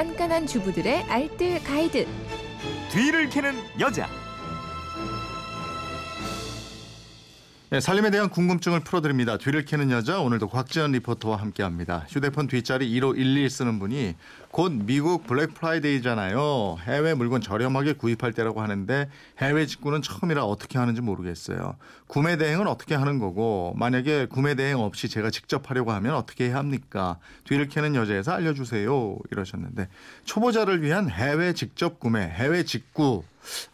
깐깐한 주부들의 알뜰 가이드. 뒤를 캐는 여자. 네, 살림에 대한 궁금증을 풀어드립니다. 뒤를 캐는 여자 오늘도 곽지연 리포터와 함께합니다. 휴대폰 뒷자리 1511 쓰는 분이 곧 미국 블랙 프라이데이잖아요. 해외 물건 저렴하게 구입할 때라고 하는데 해외 직구는 처음이라 어떻게 하는지 모르겠어요. 구매 대행은 어떻게 하는 거고 만약에 구매 대행 없이 제가 직접 하려고 하면 어떻게 해야 합니까? 뒤를 캐는 여자에서 알려주세요. 이러셨는데 초보자를 위한 해외 직접 구매, 해외 직구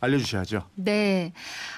알려주셔야죠. 네.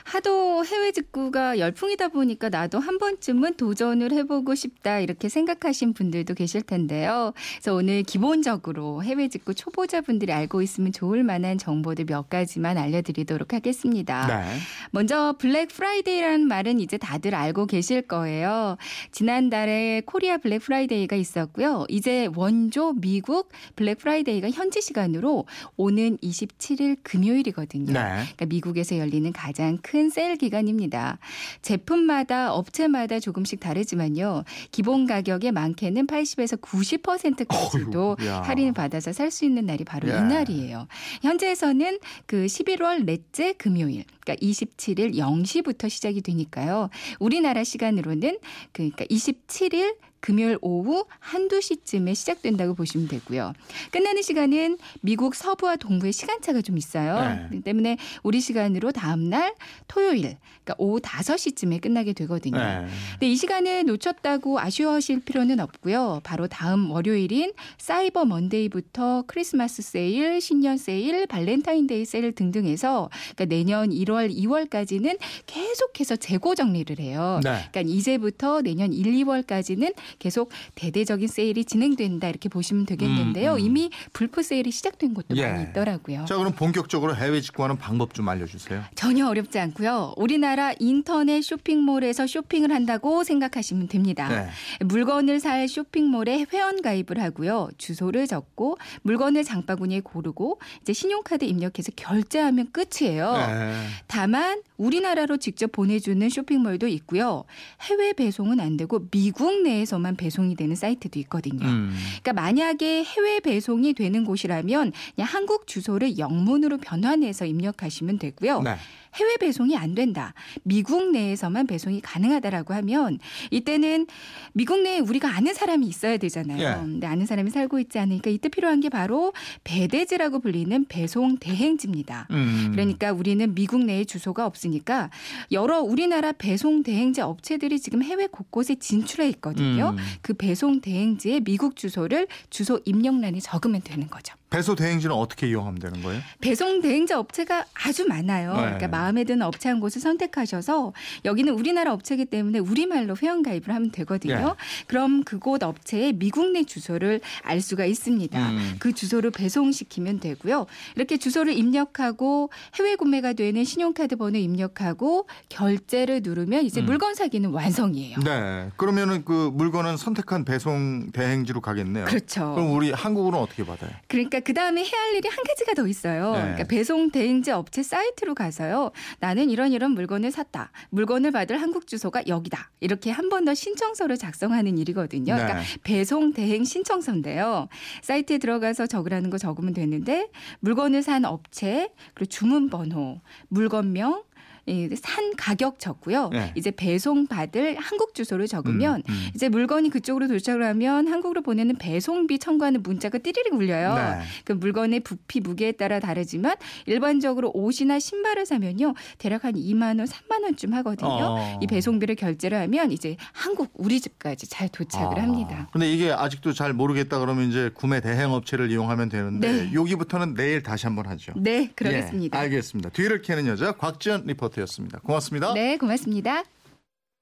하도 해외 직구가 열풍이다 보니까 나도 한 번쯤은 도전을 해보고 싶다 이렇게 생각하신 분들도 계실 텐데요. 그래서 오늘 기본적으로 해외 직구 초보자분들이 알고 있으면 좋을 만한 정보들 몇 가지만 알려드리도록 하겠습니다. 네. 먼저 블랙 프라이데이라는 말은 이제 다들 알고 계실 거예요. 지난달에 코리아 블랙 프라이데이가 있었고요. 이제 원조 미국 블랙 프라이데이가 현지 시간으로 오는 27일 금요일이거든요. 네. 그러니까 미국에서 열리는 가장 큰 세일 기간입니다. 제품마다 업체마다 조금씩 다르지만요. 기본 가격의 많게는 80에서 90%까지도 어휴, 야. 할인을 받아서 살 수 있는 날이 바로 예. 이날이에요. 현재에서는 그 11월 넷째 금요일, 그러니까 27일 0시부터 시작이 되니까요. 우리나라 시간으로는 그러니까 27일 금요일 오후 한두 시쯤에 시작된다고 보시면 되고요. 끝나는 시간은 미국 서부와 동부의 시간차가 좀 있어요. 네. 때문에 우리 시간으로 다음 날 토요일, 그러니까 오후 5시쯤에 끝나게 되거든요. 네. 근데 이 시간을 놓쳤다고 아쉬워하실 필요는 없고요. 바로 다음 월요일인 사이버 먼데이부터 크리스마스 세일, 신년 세일, 발렌타인데이 세일 등등해서 그러니까 내년 1월, 2월까지는 계속해서 재고 정리를 해요. 네. 그러니까 이제부터 내년 1, 2월까지는 계속 대대적인 세일이 진행된다 이렇게 보시면 되겠는데요. 음, 음. 이미 불프 세일이 시작된 곳도 예. 많이 있더라고요. 자 그럼 본격적으로 해외 직구하는 방법 좀 알려주세요. 전혀 어렵지 않고요. 우리나라 인터넷 쇼핑몰에서 쇼핑을 한다고 생각하시면 됩니다. 네. 물건을 살 쇼핑몰에 회원 가입을 하고요. 주소를 적고 물건을 장바구니에 고르고 이제 신용카드 입력해서 결제하면 끝이에요. 네. 다만 우리나라로 직접 보내주는 쇼핑몰도 있고요. 해외 배송은 안 되고 미국 내에서 만 배송이 되는 사이트도 있거든요. 음. 그러니까 만약에 해외 배송이 되는 곳이라면 그냥 한국 주소를 영문으로 변환해서 입력하시면 되고요. 네. 해외 배송이 안 된다. 미국 내에서만 배송이 가능하다라고 하면 이때는 미국 내에 우리가 아는 사람이 있어야 되잖아요. 예. 근데 아는 사람이 살고 있지 않으니까 이때 필요한 게 바로 배대지라고 불리는 배송 대행지입니다. 음. 그러니까 우리는 미국 내에 주소가 없으니까 여러 우리나라 배송 대행지 업체들이 지금 해외 곳곳에 진출해 있거든요. 음. 그 배송 대행지에 미국 주소를 주소 입력란에 적으면 되는 거죠. 배소 대행지는 어떻게 이용하면 되는 거예요? 배송 대행자 업체가 아주 많아요. 네. 그러니까 마음에 드는 업체 한 곳을 선택하셔서 여기는 우리나라 업체이기 때문에 우리말로 회원 가입을 하면 되거든요. 예. 그럼 그곳 업체의 미국 내 주소를 알 수가 있습니다. 음. 그 주소를 배송시키면 되고요. 이렇게 주소를 입력하고 해외 구매가 되는 신용카드 번호 입력하고 결제를 누르면 이제 음. 물건 사기는 완성이에요. 네. 그러면은 그 물건은 선택한 배송 대행지로 가겠네요. 그렇죠. 그럼 우리 한국으로는 어떻게 받아요? 그러니까 그 다음에 해야 할 일이 한 가지가 더 있어요. 네. 그러니까 배송 대행지 업체 사이트로 가서요. 나는 이런 이런 물건을 샀다. 물건을 받을 한국 주소가 여기다. 이렇게 한 번 더 신청서를 작성하는 일이거든요. 네. 그러니까 배송 대행 신청서인데요. 사이트에 들어가서 적으라는 거 적으면 되는데 물건을 산 업체 그리고 주문 번호, 물건명 이 산 가격 적고요. 네. 이제 배송 받을 한국 주소를 적으면 음, 음. 이제 물건이 그쪽으로 도착을 하면 한국으로 보내는 배송비 청구하는 문자가 띠리릭 울려요. 네. 그 물건의 부피 무게에 따라 다르지만 일반적으로 옷이나 신발을 사면요 대략 한 2만 원, 3만 원쯤 하거든요. 어. 이 배송비를 결제를 하면 이제 한국 우리 집까지 잘 도착을 아. 합니다. 근데 이게 아직도 잘 모르겠다 그러면 이제 구매 대행 업체를 이용하면 되는데 네. 여기부터는 내일 다시 한번 하죠. 네, 그러겠습니다. 예, 알겠습니다. 뒤를 캐는 여자 곽지연 리포터 였습니다. 고맙습니다. 네, 고맙습니다.